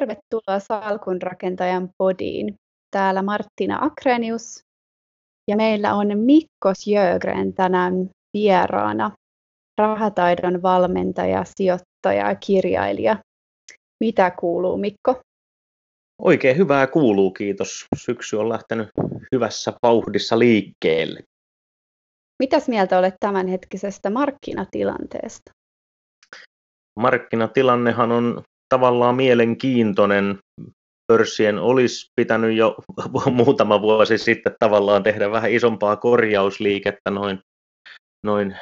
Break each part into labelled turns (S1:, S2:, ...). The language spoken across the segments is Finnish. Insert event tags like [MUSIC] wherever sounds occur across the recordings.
S1: tervetuloa Salkunrakentajan podiin. Täällä Martina Akrenius ja meillä on Mikko Sjögren tänään vieraana, rahataidon valmentaja, sijoittaja ja kirjailija. Mitä kuuluu Mikko?
S2: Oikein hyvää kuuluu, kiitos. Syksy on lähtenyt hyvässä vauhdissa liikkeelle.
S1: Mitäs mieltä olet tämänhetkisestä markkinatilanteesta?
S2: Markkinatilannehan on tavallaan mielenkiintoinen. Pörssien olisi pitänyt jo [LAUGHS] muutama vuosi sitten tavallaan tehdä vähän isompaa korjausliikettä noin, noin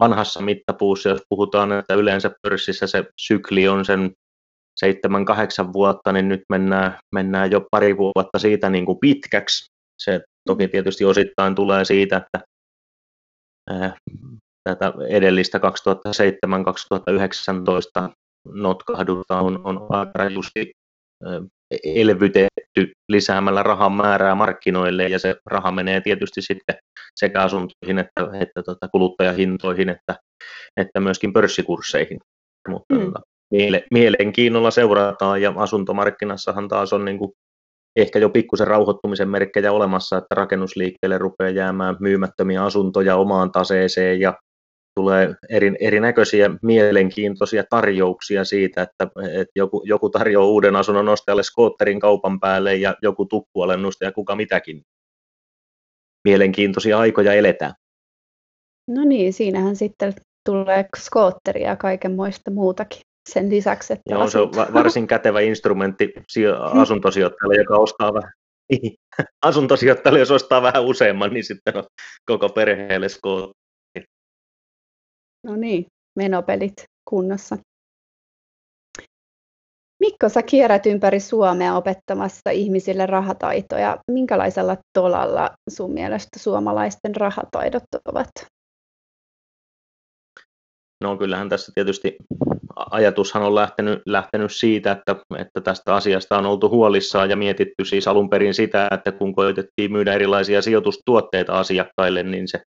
S2: vanhassa mittapuussa, jos puhutaan, että yleensä pörssissä se sykli on sen seitsemän, kahdeksan vuotta, niin nyt mennään, mennään jo pari vuotta siitä niin kuin pitkäksi. Se toki tietysti osittain tulee siitä, että tätä edellistä 2007-2019 notkahdusta on, on aika rajusti elvytetty lisäämällä rahan määrää markkinoille ja se raha menee tietysti sitten sekä asuntoihin että, että tota kuluttajahintoihin että, että myöskin pörssikursseihin. Mutta mm. Tota, miele, mielenkiinnolla seurataan ja asuntomarkkinassahan taas on niin kuin ehkä jo pikkusen rauhoittumisen merkkejä olemassa, että rakennusliikkeelle rupeaa jäämään myymättömiä asuntoja omaan taseeseen ja tulee eri, erinäköisiä mielenkiintoisia tarjouksia siitä, että, että joku, joku tarjoaa uuden asunnon ostajalle skootterin kaupan päälle ja joku tukkualennusta ja kuka mitäkin. Mielenkiintoisia aikoja eletään.
S1: No niin, siinähän sitten tulee skootteria ja kaikenmoista muutakin sen lisäksi, että
S2: Joo, se on varsin kätevä instrumentti asuntosijoittajalle, joka ostaa vähän [LAUGHS] asuntosijoittajalle, jos ostaa vähän useamman, niin sitten on koko perheelle skootteri.
S1: No niin, menopelit kunnossa. Mikko, sä kierrät ympäri Suomea opettamassa ihmisille rahataitoja. Minkälaisella tolalla sun mielestä suomalaisten rahataidot ovat?
S2: No kyllähän tässä tietysti ajatushan on lähtenyt, lähtenyt siitä, että, että tästä asiasta on oltu huolissaan ja mietitty siis alun perin sitä, että kun koitettiin myydä erilaisia sijoitustuotteita asiakkaille, niin se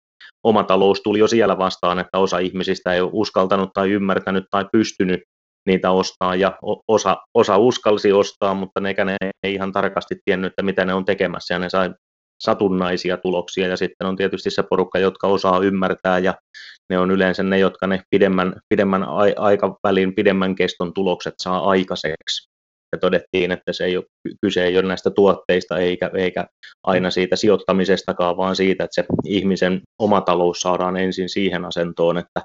S2: oma talous tuli jo siellä vastaan, että osa ihmisistä ei ole uskaltanut tai ymmärtänyt tai pystynyt niitä ostaa. Ja osa, osa uskalsi ostaa, mutta nekään ei ihan tarkasti tiennyt, että mitä ne on tekemässä. Ja ne sai satunnaisia tuloksia. Ja sitten on tietysti se porukka, jotka osaa ymmärtää. Ja ne on yleensä ne, jotka ne pidemmän, pidemmän aikavälin, pidemmän keston tulokset saa aikaiseksi ja todettiin, että se ei ole, kyse ei ole näistä tuotteista eikä, eikä aina siitä sijoittamisestakaan, vaan siitä, että se ihmisen oma talous saadaan ensin siihen asentoon, että,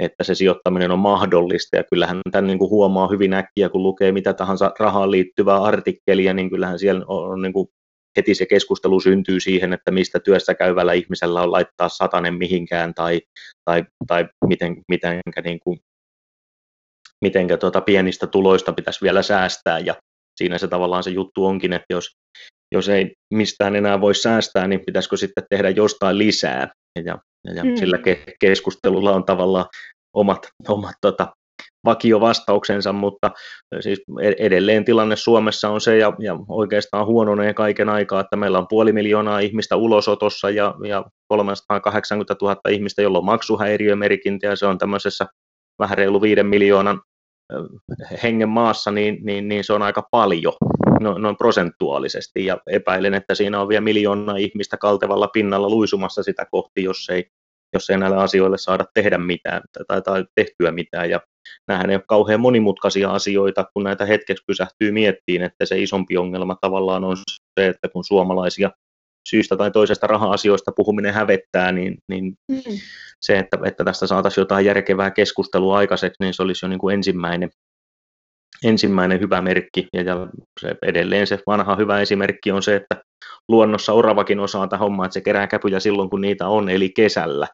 S2: että se sijoittaminen on mahdollista. Ja kyllähän tämän niin kuin huomaa hyvin äkkiä, kun lukee mitä tahansa rahaan liittyvää artikkelia, niin kyllähän siellä on niin kuin heti se keskustelu syntyy siihen, että mistä työssä käyvällä ihmisellä on laittaa satanen mihinkään tai, tai, tai miten, mitenkä niin kuin miten tuota pienistä tuloista pitäisi vielä säästää ja siinä se tavallaan se juttu onkin, että jos, jos ei mistään enää voi säästää, niin pitäisikö sitten tehdä jostain lisää ja, ja mm. sillä ke- keskustelulla on tavallaan omat, omat tota, vakiovastauksensa, mutta siis e-, edelleen tilanne Suomessa on se, ja, ja oikeastaan huononee kaiken aikaa, että meillä on puoli miljoonaa ihmistä ulosotossa ja, ja 380 000 ihmistä, jolla on maksuhäiriömerkintä, ja se on tämmöisessä vähän reilu viiden miljoonan hengen maassa, niin, niin, niin se on aika paljon no, noin prosentuaalisesti ja epäilen, että siinä on vielä miljoona ihmistä kaltevalla pinnalla luisumassa sitä kohti, jos ei, jos ei näille asioille saada tehdä mitään tai, tai tehtyä mitään ja nämähän ei ole kauhean monimutkaisia asioita, kun näitä hetkeksi pysähtyy miettiin, että se isompi ongelma tavallaan on se, että kun suomalaisia syystä tai toisesta raha-asioista puhuminen hävettää, niin, niin mm. Se, että, että tästä saataisiin jotain järkevää keskustelua aikaiseksi, niin se olisi jo niin kuin ensimmäinen, ensimmäinen hyvä merkki. Ja, ja se edelleen se vanha hyvä esimerkki on se, että luonnossa oravakin osaa tämä homma, että se kerää käpyjä silloin, kun niitä on, eli kesällä.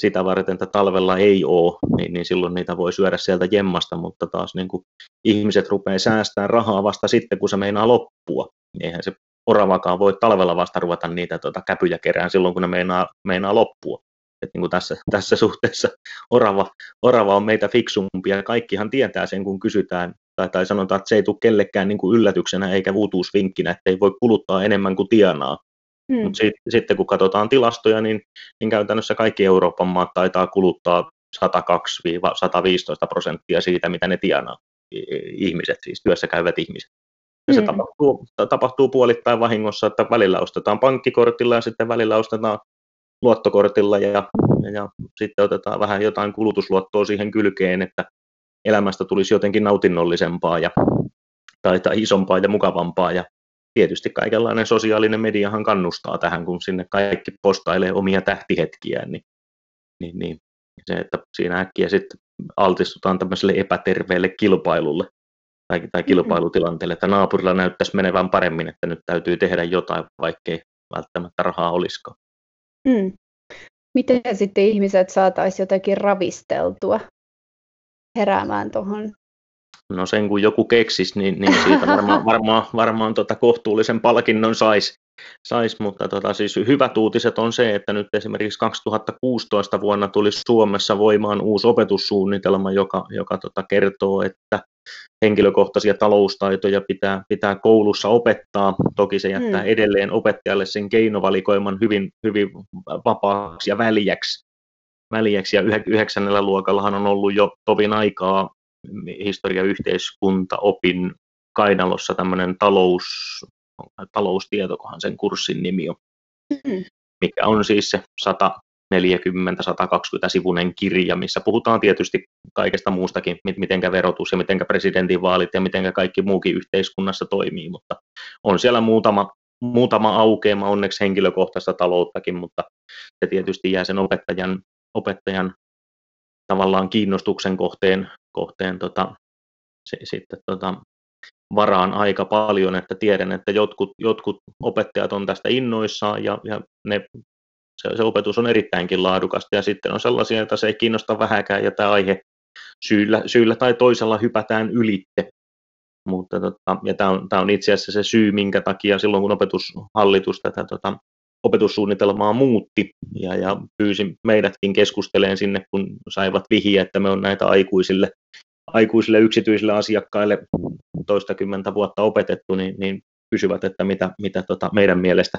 S2: Sitä varten, että talvella ei ole, niin, niin silloin niitä voi syödä sieltä jemmasta, mutta taas niin kuin ihmiset rupeaa säästämään rahaa vasta sitten, kun se meinaa loppua. Eihän se oravakaan voi talvella vasta ruveta niitä tuota, käpyjä kerään silloin, kun ne meinaa, meinaa loppua. Et niin kuin tässä, tässä suhteessa orava, orava on meitä fiksumpia ja kaikkihan tietää sen, kun kysytään tai, tai sanotaan, että se ei tule kellekään niin kuin yllätyksenä eikä uutuusvinkkinä, että ei voi kuluttaa enemmän kuin tienaa. Hmm. Mutta sit, sitten kun katsotaan tilastoja, niin, niin käytännössä kaikki Euroopan maat taitaa kuluttaa 102-115 prosenttia siitä, mitä ne tienaa ihmiset, siis työssä käyvät ihmiset. Ja se mm. tapahtuu, tapahtuu puolittain vahingossa, että välillä ostetaan pankkikortilla ja sitten välillä ostetaan luottokortilla ja, ja, sitten otetaan vähän jotain kulutusluottoa siihen kylkeen, että elämästä tulisi jotenkin nautinnollisempaa ja, tai, tai isompaa ja mukavampaa. Ja tietysti kaikenlainen sosiaalinen mediahan kannustaa tähän, kun sinne kaikki postailee omia tähtihetkiään, niin, niin, niin se, että siinä äkkiä sitten altistutaan tämmöiselle epäterveelle kilpailulle tai, tai kilpailutilanteelle, että naapurilla näyttäisi menevän paremmin, että nyt täytyy tehdä jotain, vaikkei välttämättä rahaa olisikaan.
S1: Mm. Miten sitten ihmiset saataisiin jotenkin ravisteltua heräämään tuohon
S2: No sen kun joku keksisi, niin, niin siitä varmaan, [LAUGHS] varmaan, varmaan tota kohtuullisen palkinnon saisi, sais, mutta tota, siis hyvät uutiset on se, että nyt esimerkiksi 2016 vuonna tuli Suomessa voimaan uusi opetussuunnitelma, joka, joka tota, kertoo, että henkilökohtaisia taloustaitoja pitää, pitää koulussa opettaa. Toki se jättää hmm. edelleen opettajalle sen keinovalikoiman hyvin, hyvin vapaaksi ja väljäksi. väljäksi. Ja yhdeksännellä luokallahan on ollut jo tovin aikaa historia yhteiskunta opin kainalossa tämmöinen talous, taloustietokohan sen kurssin nimi on, mm. mikä on siis se 140-120 sivunen kirja, missä puhutaan tietysti kaikesta muustakin, miten verotus ja miten presidentinvaalit ja miten kaikki muukin yhteiskunnassa toimii, mutta on siellä muutama, muutama aukeama, onneksi henkilökohtaista talouttakin, mutta se tietysti jää sen opettajan, opettajan tavallaan kiinnostuksen kohteen, kohteen tota, se, sitten tota, varaan aika paljon, että tiedän, että jotkut, jotkut opettajat on tästä innoissaan ja, ja ne, se, se opetus on erittäinkin laadukasta ja sitten on sellaisia, että se ei kiinnosta vähäkään ja tämä aihe syyllä, syyllä tai toisella hypätään ylitte. Mutta tota, ja tämä on, tämä on itse asiassa se syy, minkä takia silloin kun opetushallitus tätä tota, opetussuunnitelmaa muutti ja, ja pyysi meidätkin keskusteleen sinne, kun saivat vihiä, että me on näitä aikuisille, aikuisille yksityisille asiakkaille toistakymmentä vuotta opetettu, niin, niin kysyvät, että mitä, mitä tota meidän mielestä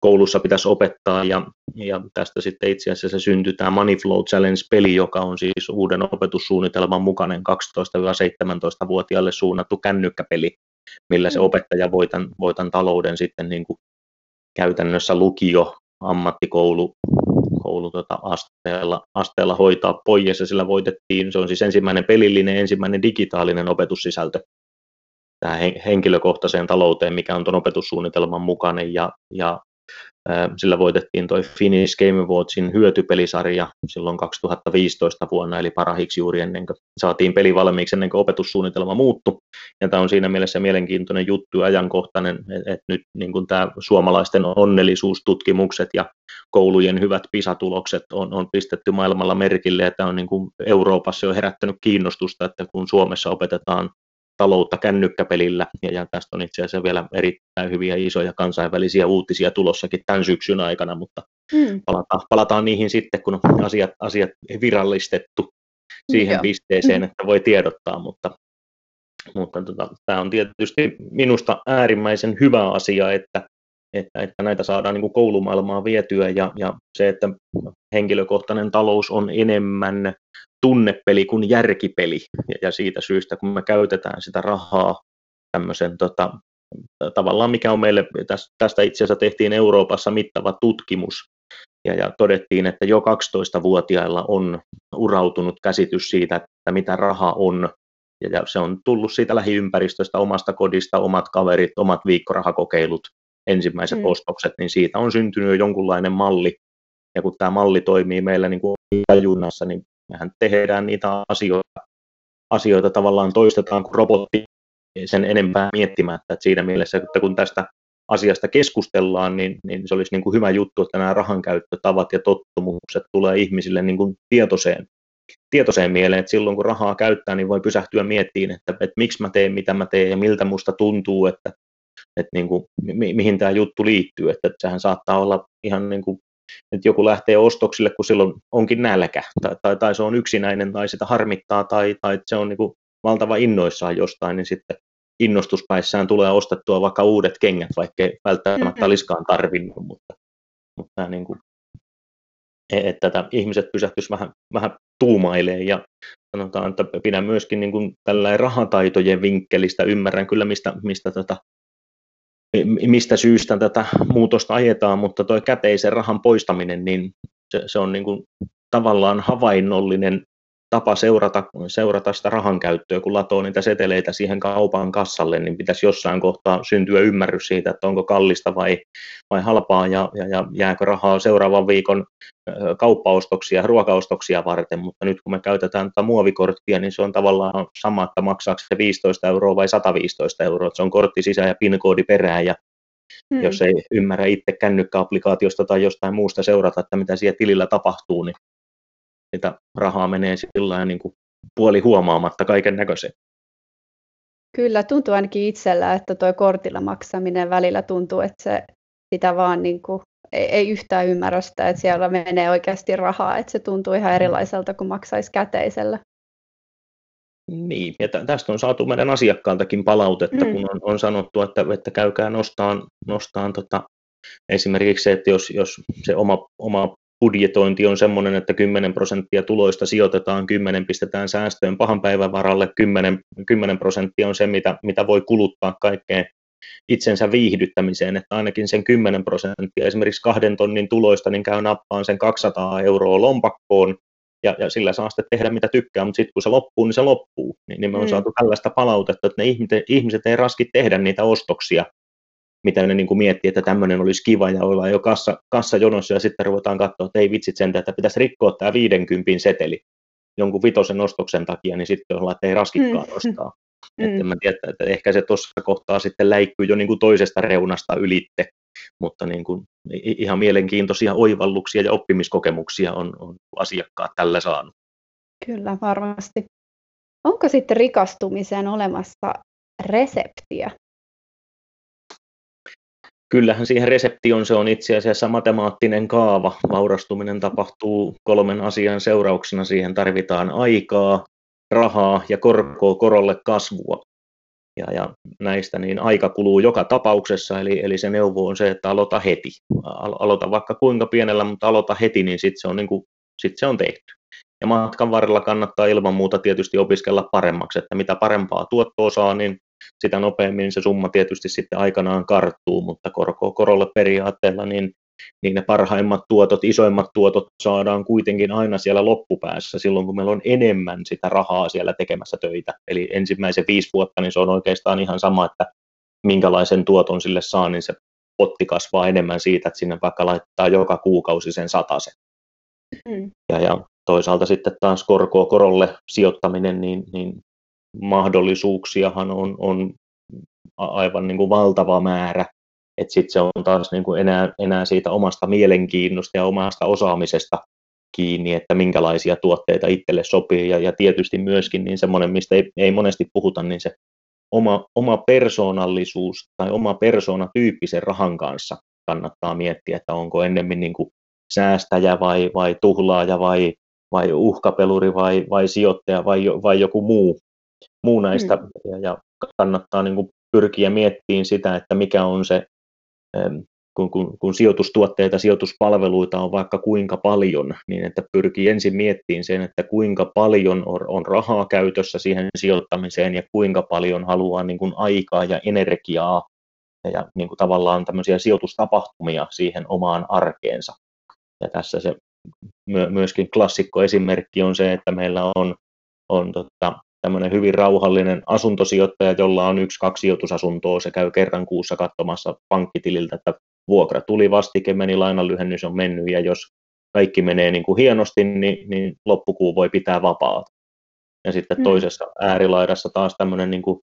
S2: koulussa pitäisi opettaa, ja, ja tästä sitten itse asiassa syntyi tämä Money Flow Challenge-peli, joka on siis uuden opetussuunnitelman mukainen 12-17-vuotiaille suunnattu kännykkäpeli, millä se mm. opettaja voi tämän, voi tämän talouden sitten niin kuin käytännössä lukio, ammattikoulu koulu, tota, asteella, asteella hoitaa pois ja sillä voitettiin, se on siis ensimmäinen pelillinen, ensimmäinen digitaalinen opetussisältö tähän henkilökohtaiseen talouteen, mikä on tuon opetussuunnitelman mukainen ja, ja sillä voitettiin toi Finnish Game Awardsin hyötypelisarja silloin 2015 vuonna, eli parahiksi juuri ennen kuin saatiin peli valmiiksi, ennen kuin opetussuunnitelma muuttu. Ja tämä on siinä mielessä mielenkiintoinen juttu ja ajankohtainen, että nyt niin kuin tämä suomalaisten onnellisuustutkimukset ja koulujen hyvät PISA-tulokset on, on pistetty maailmalla merkille, ja tämä on niin kuin Euroopassa jo herättänyt kiinnostusta, että kun Suomessa opetetaan taloutta kännykkäpelillä, ja, ja tästä on itse asiassa vielä erittäin hyviä isoja kansainvälisiä uutisia tulossakin tämän syksyn aikana, mutta mm. palataan, palataan niihin sitten, kun on asiat, asiat virallistettu siihen Joo. pisteeseen, että voi tiedottaa, mutta, mutta tota, tämä on tietysti minusta äärimmäisen hyvä asia, että, että, että näitä saadaan niin kuin koulumaailmaa vietyä ja, ja se, että henkilökohtainen talous on enemmän tunnepeli kuin järkipeli. Ja siitä syystä, kun me käytetään sitä rahaa tämmöisen tota, tavallaan, mikä on meille, tästä itse asiassa tehtiin Euroopassa mittava tutkimus, ja, ja todettiin, että jo 12-vuotiailla on urautunut käsitys siitä, että mitä raha on, ja, ja se on tullut siitä lähiympäristöstä, omasta kodista, omat kaverit, omat viikkorahakokeilut, ensimmäiset mm. ostokset, niin siitä on syntynyt jo jonkunlainen malli, ja kun tämä malli toimii meillä niin kuin tajunnassa, niin mehän tehdään niitä asioita, asioita tavallaan toistetaan kuin robotti sen enempää miettimättä, että siinä mielessä, että kun tästä asiasta keskustellaan, niin, niin se olisi niin kuin hyvä juttu, että nämä rahankäyttötavat ja tottumukset tulee ihmisille niin kuin tietoiseen, tietoiseen mieleen, että silloin kun rahaa käyttää, niin voi pysähtyä miettiin, että, että miksi mä teen, mitä mä teen ja miltä musta tuntuu, että, että niin kuin, mi- mihin tämä juttu liittyy, että, että sehän saattaa olla ihan niin kuin että joku lähtee ostoksille, kun silloin onkin nälkä, tai, tai, tai se on yksinäinen, tai sitä harmittaa, tai, tai se on niin kuin valtava innoissaan jostain, niin sitten innostuspäissään tulee ostettua vaikka uudet kengät, vaikka ei välttämättä mm-hmm. olisikaan tarvinnut, mutta, mutta niin kuin, e, että tätä ihmiset pysähtyisivät vähän, vähän tuumailemaan ja sanotaan, että pidän myöskin niin kuin rahataitojen vinkkelistä, ymmärrän kyllä mistä, mistä, tota, mistä syystä tätä muutosta ajetaan, mutta tuo käteisen rahan poistaminen, niin se, se on niin kuin tavallaan havainnollinen tapa seurata, seurata sitä rahan käyttöä, kun latoo niitä seteleitä siihen kaupan kassalle, niin pitäisi jossain kohtaa syntyä ymmärrys siitä, että onko kallista vai, vai halpaa ja, ja, ja jääkö rahaa seuraavan viikon kauppaostoksia, ruokaostoksia varten, mutta nyt kun me käytetään tätä muovikorttia, niin se on tavallaan sama, että maksaako se 15 euroa vai 115 euroa, se on kortti sisään ja PIN-koodi perään ja Hmm. Jos ei ymmärrä itse kännykkäapplikaatiosta tai jostain muusta seurata, että mitä siellä tilillä tapahtuu, niin sitä rahaa menee sillä niin kuin puoli huomaamatta kaiken näköisen.
S1: Kyllä, tuntuu ainakin itsellä, että tuo kortilla maksaminen välillä tuntuu, että se sitä vaan niin kuin, ei, ei yhtään ymmärrä sitä, että siellä menee oikeasti rahaa, että se tuntuu ihan erilaiselta kuin maksaisi käteisellä.
S2: Niin, ja tästä on saatu meidän asiakkaaltakin palautetta, mm. kun on, on sanottu, että, että käykää nostaan, nostaan tota, esimerkiksi se, että jos, jos se oma, oma budjetointi on sellainen, että 10 prosenttia tuloista sijoitetaan, 10 pistetään säästöön pahan päivän varalle, 10, 10 prosenttia on se, mitä, mitä voi kuluttaa kaikkeen itsensä viihdyttämiseen, että ainakin sen 10 prosenttia esimerkiksi kahden tonnin tuloista, niin käy nappaan sen 200 euroa lompakkoon, ja, ja sillä saa sitten tehdä mitä tykkää, mutta sitten kun se loppuu, niin se loppuu. Niin, niin me on mm. saatu tällaista palautetta, että ne ihmiset, ihmiset ei raski tehdä niitä ostoksia, mitä ne niin kuin miettii, että tämmöinen olisi kiva ja ollaan jo kassa, kassajonossa ja sitten ruvetaan katsoa, että ei vitsit sen, että pitäisi rikkoa tämä 50 seteli jonkun vitosen ostoksen takia, niin sitten ollaan, että ei raskikkaan mm. ostaa. [LAUGHS] Mm. Että mä tiedän, että ehkä se tuossa kohtaa sitten läikkyy jo niin kuin toisesta reunasta ylitte, mutta niin kuin ihan mielenkiintoisia oivalluksia ja oppimiskokemuksia on, on asiakkaat tällä saanut.
S1: Kyllä, varmasti. Onko sitten rikastumiseen olemassa reseptiä?
S2: Kyllähän siihen resepti on, se on itse asiassa matemaattinen kaava. Vaurastuminen tapahtuu kolmen asian seurauksena. Siihen tarvitaan aikaa, rahaa ja korkoa korolle kasvua. Ja, ja näistä niin aika kuluu joka tapauksessa, eli, eli se neuvo on se, että aloita heti. Aloita vaikka kuinka pienellä, mutta aloita heti, niin sitten se, on niin sit se on tehty. Ja matkan varrella kannattaa ilman muuta tietysti opiskella paremmaksi, että mitä parempaa tuottoa saa, niin sitä nopeammin se summa tietysti sitten aikanaan karttuu, mutta korko korolle periaatteella, niin, niin ne parhaimmat tuotot, isoimmat tuotot saadaan kuitenkin aina siellä loppupäässä silloin, kun meillä on enemmän sitä rahaa siellä tekemässä töitä. Eli ensimmäisen viisi vuotta, niin se on oikeastaan ihan sama, että minkälaisen tuoton sille saa, niin se potti kasvaa enemmän siitä, että sinne vaikka laittaa joka kuukausi sen sataisen. Mm. Ja, ja toisaalta sitten taas korkoa korolle sijoittaminen, niin, niin mahdollisuuksiahan on, on aivan niin kuin valtava määrä, että sitten se on taas niin kuin enää, enää siitä omasta mielenkiinnosta ja omasta osaamisesta kiinni, että minkälaisia tuotteita itselle sopii. Ja, ja tietysti myöskin niin semmoinen, mistä ei, ei monesti puhuta, niin se oma, oma persoonallisuus tai oma persoonatyyppi sen rahan kanssa kannattaa miettiä, että onko ennemmin niin kuin säästäjä vai, vai tuhlaaja vai, vai uhkapeluri vai, vai sijoittaja vai, vai joku muu muu näistä, mm. ja, ja kannattaa niin kuin pyrkiä miettimään sitä, että mikä on se, kun, kun, kun sijoitustuotteita, sijoituspalveluita on vaikka kuinka paljon, niin että pyrkii ensin miettimään sen, että kuinka paljon on, on rahaa käytössä siihen sijoittamiseen ja kuinka paljon haluaa niin kuin aikaa ja energiaa ja, ja niin kuin tavallaan tämmöisiä sijoitustapahtumia siihen omaan arkeensa. Ja tässä se myöskin klassikko esimerkki on se, että meillä on, on tota, tämmöinen hyvin rauhallinen asuntosijoittaja, jolla on yksi, kaksi sijoitusasuntoa, se käy kerran kuussa katsomassa pankkitililtä, että vuokra tuli vastike, meni lainanlyhennys on mennyt, ja jos kaikki menee niin kuin hienosti, niin, niin loppukuu voi pitää vapaata. Ja sitten mm. toisessa äärilaidassa taas tämmöinen niin kuin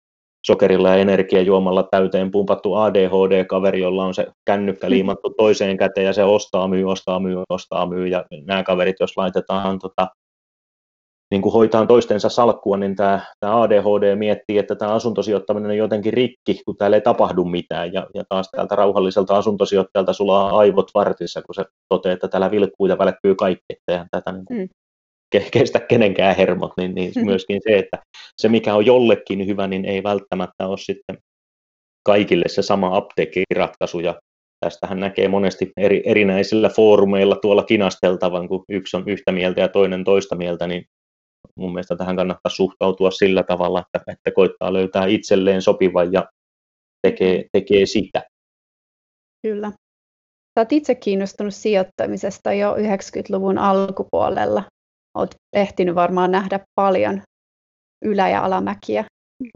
S2: sokerilla ja energiajuomalla täyteen pumpattu ADHD-kaveri, jolla on se kännykkä mm. liimattu toiseen käteen ja se ostaa, myy, ostaa, myy, ostaa, myy. Ja nämä kaverit, jos laitetaan tota, niin kuin hoitaa toistensa salkkua, niin tämä, tämä ADHD miettii, että tämä asuntosijoittaminen on jotenkin rikki, kun täällä ei tapahdu mitään. Ja, ja taas täältä rauhalliselta asuntosijoittajalta sulaa aivot vartissa, kun se toteaa, että täällä vilkkuu ja välkkyy kaikki, että tätä niin kuin mm. kestä kenenkään hermot, niin, niin [LAUGHS] myöskin se, että se mikä on jollekin hyvä, niin ei välttämättä ole sitten kaikille se sama apteekkiratkaisu. Ja tästähän näkee monesti eri, erinäisillä foorumeilla tuolla kinasteltavan, kun yksi on yhtä mieltä ja toinen toista mieltä, niin mun mielestä tähän kannattaa suhtautua sillä tavalla, että, että koittaa löytää itselleen sopivan ja tekee, tekee sitä.
S1: Kyllä. Sä oot itse kiinnostunut sijoittamisesta jo 90-luvun alkupuolella. Olet ehtinyt varmaan nähdä paljon ylä- ja alamäkiä.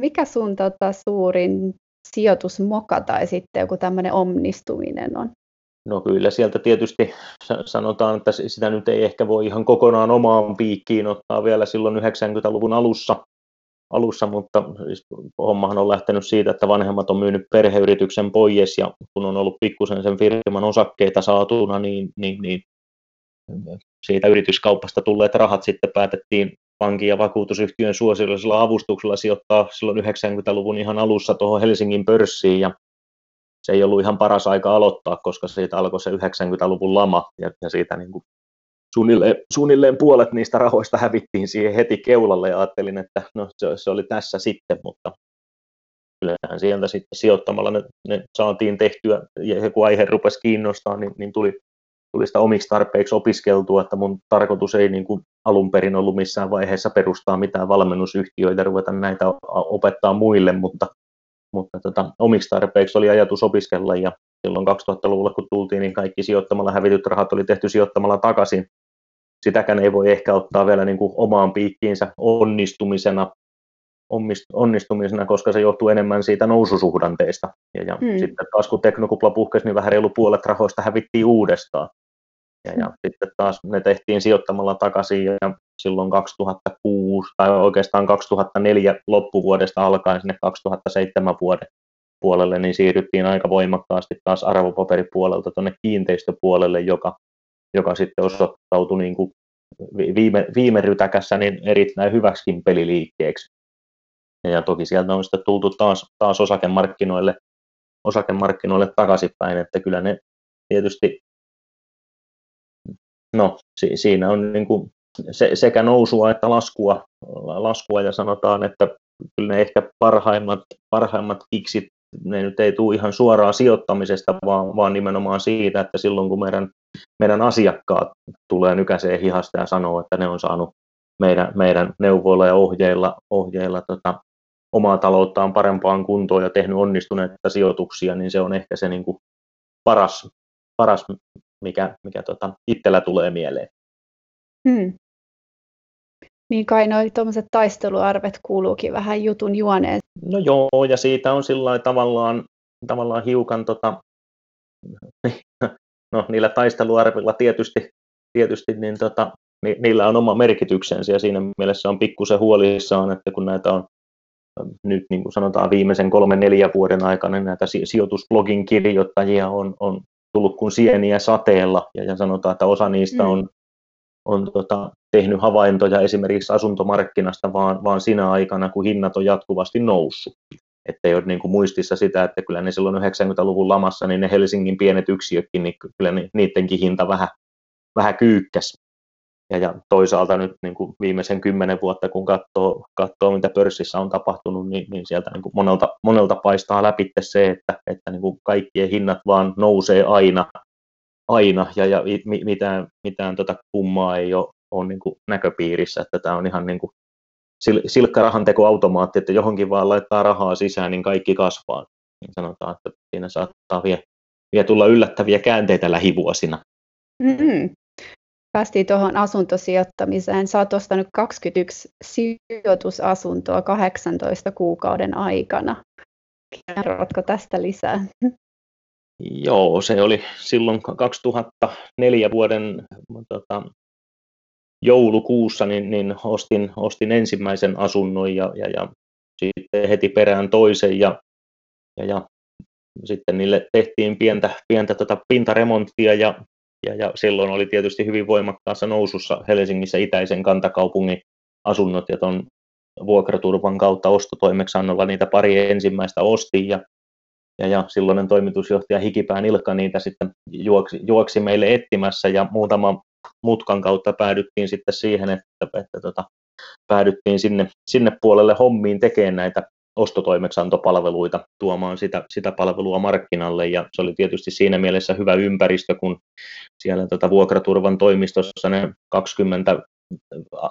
S1: Mikä sun tota, suurin sijoitusmoka tai sitten joku tämmöinen onnistuminen on?
S2: No kyllä sieltä tietysti sanotaan, että sitä nyt ei ehkä voi ihan kokonaan omaan piikkiin ottaa vielä silloin 90-luvun alussa, alussa mutta siis hommahan on lähtenyt siitä, että vanhemmat on myynyt perheyrityksen pois ja kun on ollut pikkusen sen firman osakkeita saatuna, niin, niin, niin siitä yrityskaupasta tulleet rahat sitten päätettiin pankin ja vakuutusyhtiön suosiollisella avustuksella sijoittaa silloin 90-luvun ihan alussa tuohon Helsingin pörssiin ja se ei ollut ihan paras aika aloittaa, koska siitä alkoi se 90-luvun lama ja, ja siitä niin kuin suunnilleen, suunnilleen puolet niistä rahoista hävittiin siihen heti keulalle ja ajattelin, että no se, se oli tässä sitten, mutta kyllähän sieltä sitten sijoittamalla ne, ne saatiin tehtyä ja kun aihe rupesi kiinnostaa, niin, niin tuli, tuli sitä omiksi tarpeiksi opiskeltua, että mun tarkoitus ei niin kuin alun perin ollut missään vaiheessa perustaa mitään valmennusyhtiöitä, ruveta näitä opettaa muille, mutta mutta tota, omiksi tarpeiksi oli ajatus opiskella ja silloin 2000-luvulla kun tultiin, niin kaikki sijoittamalla hävityt rahat oli tehty sijoittamalla takaisin. Sitäkään ei voi ehkä ottaa vielä niin kuin omaan piikkiinsä onnistumisena, onnistumisena, koska se johtuu enemmän siitä noususuhdanteesta. Ja, ja hmm. sitten taas kun teknokupla puhkesi, niin vähän reilu puolet rahoista hävittiin uudestaan. Ja, ja sitten taas ne tehtiin sijoittamalla takaisin ja silloin 2006 tai oikeastaan 2004 loppuvuodesta alkaen sinne 2007 vuoden puolelle, niin siirryttiin aika voimakkaasti taas arvopaperipuolelta tuonne kiinteistöpuolelle, joka, joka sitten osoittautui niin kuin viime, viime rytäkässä niin erittäin hyväksikin peliliikkeeksi. Ja toki sieltä on sitten tultu taas, taas osakemarkkinoille, osakemarkkinoille takaisinpäin, että kyllä ne tietysti no, si, siinä on niin kuin se, sekä nousua että laskua, laskua ja sanotaan, että kyllä ne ehkä parhaimmat, parhaimmat kiksit, ne nyt ei tule ihan suoraan sijoittamisesta, vaan, vaan nimenomaan siitä, että silloin kun meidän, meidän asiakkaat tulee nykäiseen hihasta ja sanoo, että ne on saanut meidän, meidän neuvoilla ja ohjeilla, ohjeilla tota, omaa talouttaan parempaan kuntoon ja tehnyt onnistuneita sijoituksia, niin se on ehkä se niin kuin paras, paras mikä, mikä tota, itsellä tulee mieleen.
S1: Hmm. Niin kai noi tuommoiset taisteluarvet kuuluukin vähän jutun juoneen.
S2: No joo, ja siitä on sillä tavallaan, tavallaan hiukan, tota, [LAUGHS] no niillä taisteluarvilla tietysti, tietysti niin tota, ni, niillä on oma merkityksensä ja siinä mielessä on pikkusen huolissaan, että kun näitä on nyt niin kuin sanotaan viimeisen kolmen neljän vuoden aikana niin näitä sijoitusblogin kirjoittajia on, on tullut kuin sieniä sateella ja, ja sanotaan, että osa niistä mm. on, on tota, tehnyt havaintoja esimerkiksi asuntomarkkinasta vaan, vaan sinä aikana, kun hinnat on jatkuvasti noussut. Että ei ole niin kuin muistissa sitä, että kyllä ne silloin 90-luvun lamassa, niin ne Helsingin pienet yksiötkin, niin kyllä niidenkin hinta vähän, vähän kyykkäs. Ja, ja toisaalta nyt niin kuin viimeisen kymmenen vuotta, kun katsoo, katsoo mitä pörssissä on tapahtunut, niin, niin sieltä niin kuin monelta, monelta paistaa läpi se, että, että niin kuin kaikkien hinnat vaan nousee aina, aina ja, ja mitään, mitään tota kummaa ei ole, ole niin kuin näköpiirissä, että tämä on ihan niin kuin silkka rahantekoautomaatti, että johonkin vaan laittaa rahaa sisään, niin kaikki kasvaa. Niin sanotaan, että siinä saattaa vielä, vielä tulla yllättäviä käänteitä lähivuosina.
S1: Mm-hmm. Päästiin tuohon asuntosijoittamiseen. Sä oot ostanut 21 sijoitusasuntoa 18 kuukauden aikana. Kerrotko tästä lisää?
S2: Joo, se oli silloin 2004 vuoden tota, joulukuussa niin, niin ostin, ostin ensimmäisen asunnon ja, ja, ja sitten heti perään toisen ja, ja, ja sitten niille tehtiin pientä, pientä tota pintaremonttia ja, ja, ja silloin oli tietysti hyvin voimakkaassa nousussa Helsingissä itäisen kantakaupungin asunnot ja tuon vuokraturvan kautta ostotoimeksannolla niitä pari ensimmäistä ostin ja, ja, ja silloinen toimitusjohtaja Hikipään Ilkka niitä sitten juoksi, juoksi meille etsimässä ja muutama mutkan kautta päädyttiin sitten siihen, että, että tota, päädyttiin sinne, sinne puolelle hommiin tekemään näitä ostotoimeksantopalveluita, tuomaan sitä, sitä palvelua markkinalle, ja se oli tietysti siinä mielessä hyvä ympäristö, kun siellä tota vuokraturvan toimistossa ne 20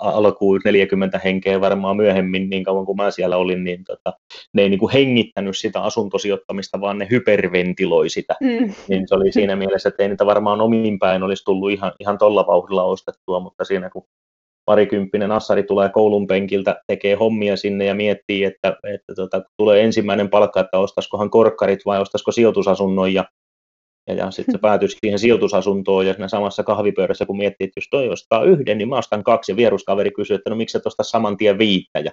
S2: alkuun 40 henkeä varmaan myöhemmin, niin kauan kuin mä siellä olin, niin tota, ne ei niin kuin hengittänyt sitä asuntosijoittamista, vaan ne hyperventiloi sitä. Mm. Niin se oli siinä mielessä, että ei niitä varmaan omiin päin olisi tullut ihan, ihan tolla vauhdilla ostettua, mutta siinä kun parikymppinen assari tulee koulun penkiltä, tekee hommia sinne ja miettii, että, että tota, tulee ensimmäinen palkka, että ostaisikohan korkkarit vai ostaisiko sijoitusasunnon ja ja, ja sitten se päätyi siihen sijoitusasuntoon ja siinä samassa kahvipöydässä, kun miettii, että jos toi ostaa yhden, niin mä ostan kaksi. Ja vieruskaveri kysyi, että no miksi et osta saman tien viittä. Ja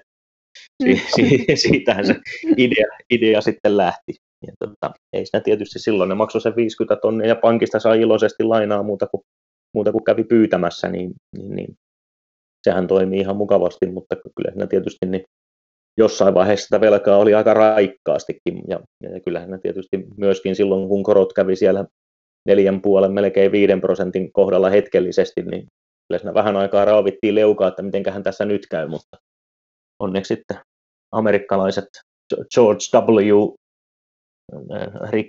S2: si- si- siitähän se idea, idea sitten lähti. Ja tota, ei sitä tietysti silloin, ne maksoi sen 50 tonnia ja pankista sai iloisesti lainaa muuta kuin, muuta kuin kävi pyytämässä, niin, niin, niin sehän toimii ihan mukavasti, mutta kyllä siinä tietysti niin jossain vaiheessa sitä velkaa oli aika raikkaastikin, ja, ja kyllähän ne tietysti myöskin silloin, kun korot kävi siellä neljän puolen, melkein viiden prosentin kohdalla hetkellisesti, niin kyllä siinä vähän aikaa raavittiin leukaa, että mitenköhän tässä nyt käy, mutta onneksi sitten amerikkalaiset George W.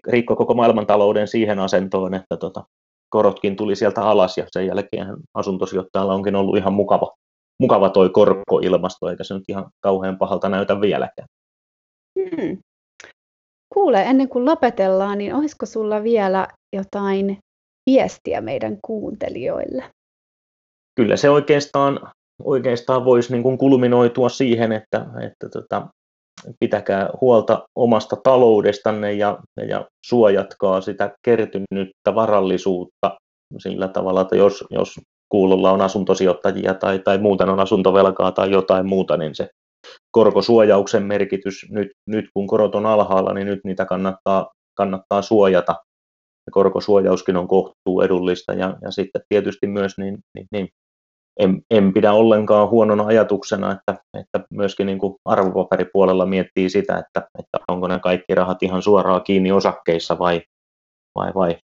S2: rikko koko maailmantalouden siihen asentoon, että tota, korotkin tuli sieltä alas ja sen jälkeen asuntosijoittajalla onkin ollut ihan mukava mukava toi korkoilmasto, eikä se nyt ihan kauhean pahalta näytä vieläkään. Hmm.
S1: Kuule, ennen kuin lopetellaan, niin olisiko sulla vielä jotain viestiä meidän kuuntelijoille?
S2: Kyllä se oikeastaan, oikeastaan voisi niin kuin kulminoitua siihen, että, että tota, pitäkää huolta omasta taloudestanne ja, ja suojatkaa sitä kertynyttä varallisuutta sillä tavalla, että jos, jos kuulolla on asuntosijoittajia tai, tai muuten on asuntovelkaa tai jotain muuta, niin se korkosuojauksen merkitys nyt, nyt kun korot on alhaalla, niin nyt niitä kannattaa, kannattaa suojata. Ja korkosuojauskin on kohtuu edullista ja, ja sitten tietysti myös niin, niin, niin en, en pidä ollenkaan huonona ajatuksena, että, että myöskin niin kuin arvopaperipuolella miettii sitä, että, että onko ne kaikki rahat ihan suoraan kiinni osakkeissa vai, vai, vai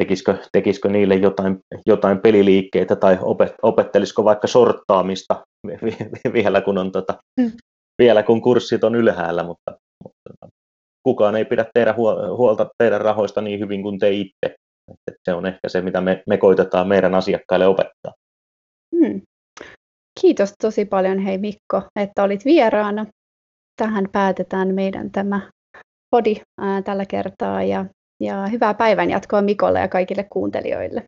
S2: tekisikö, tekisikö niille jotain, jotain peliliikkeitä tai opet, opettelisiko vaikka sorttaamista vielä kun, on, tota, mm. vielä kun kurssit on ylhäällä, mutta, mutta kukaan ei pidä tehdä huolta teidän rahoista niin hyvin kuin te itse. Että se on ehkä se, mitä me, me koitetaan meidän asiakkaille opettaa.
S1: Hmm. Kiitos tosi paljon hei Mikko, että olit vieraana. Tähän päätetään meidän tämä podi ää, tällä kertaa ja ja hyvää päivänjatkoa Mikolle ja kaikille kuuntelijoille.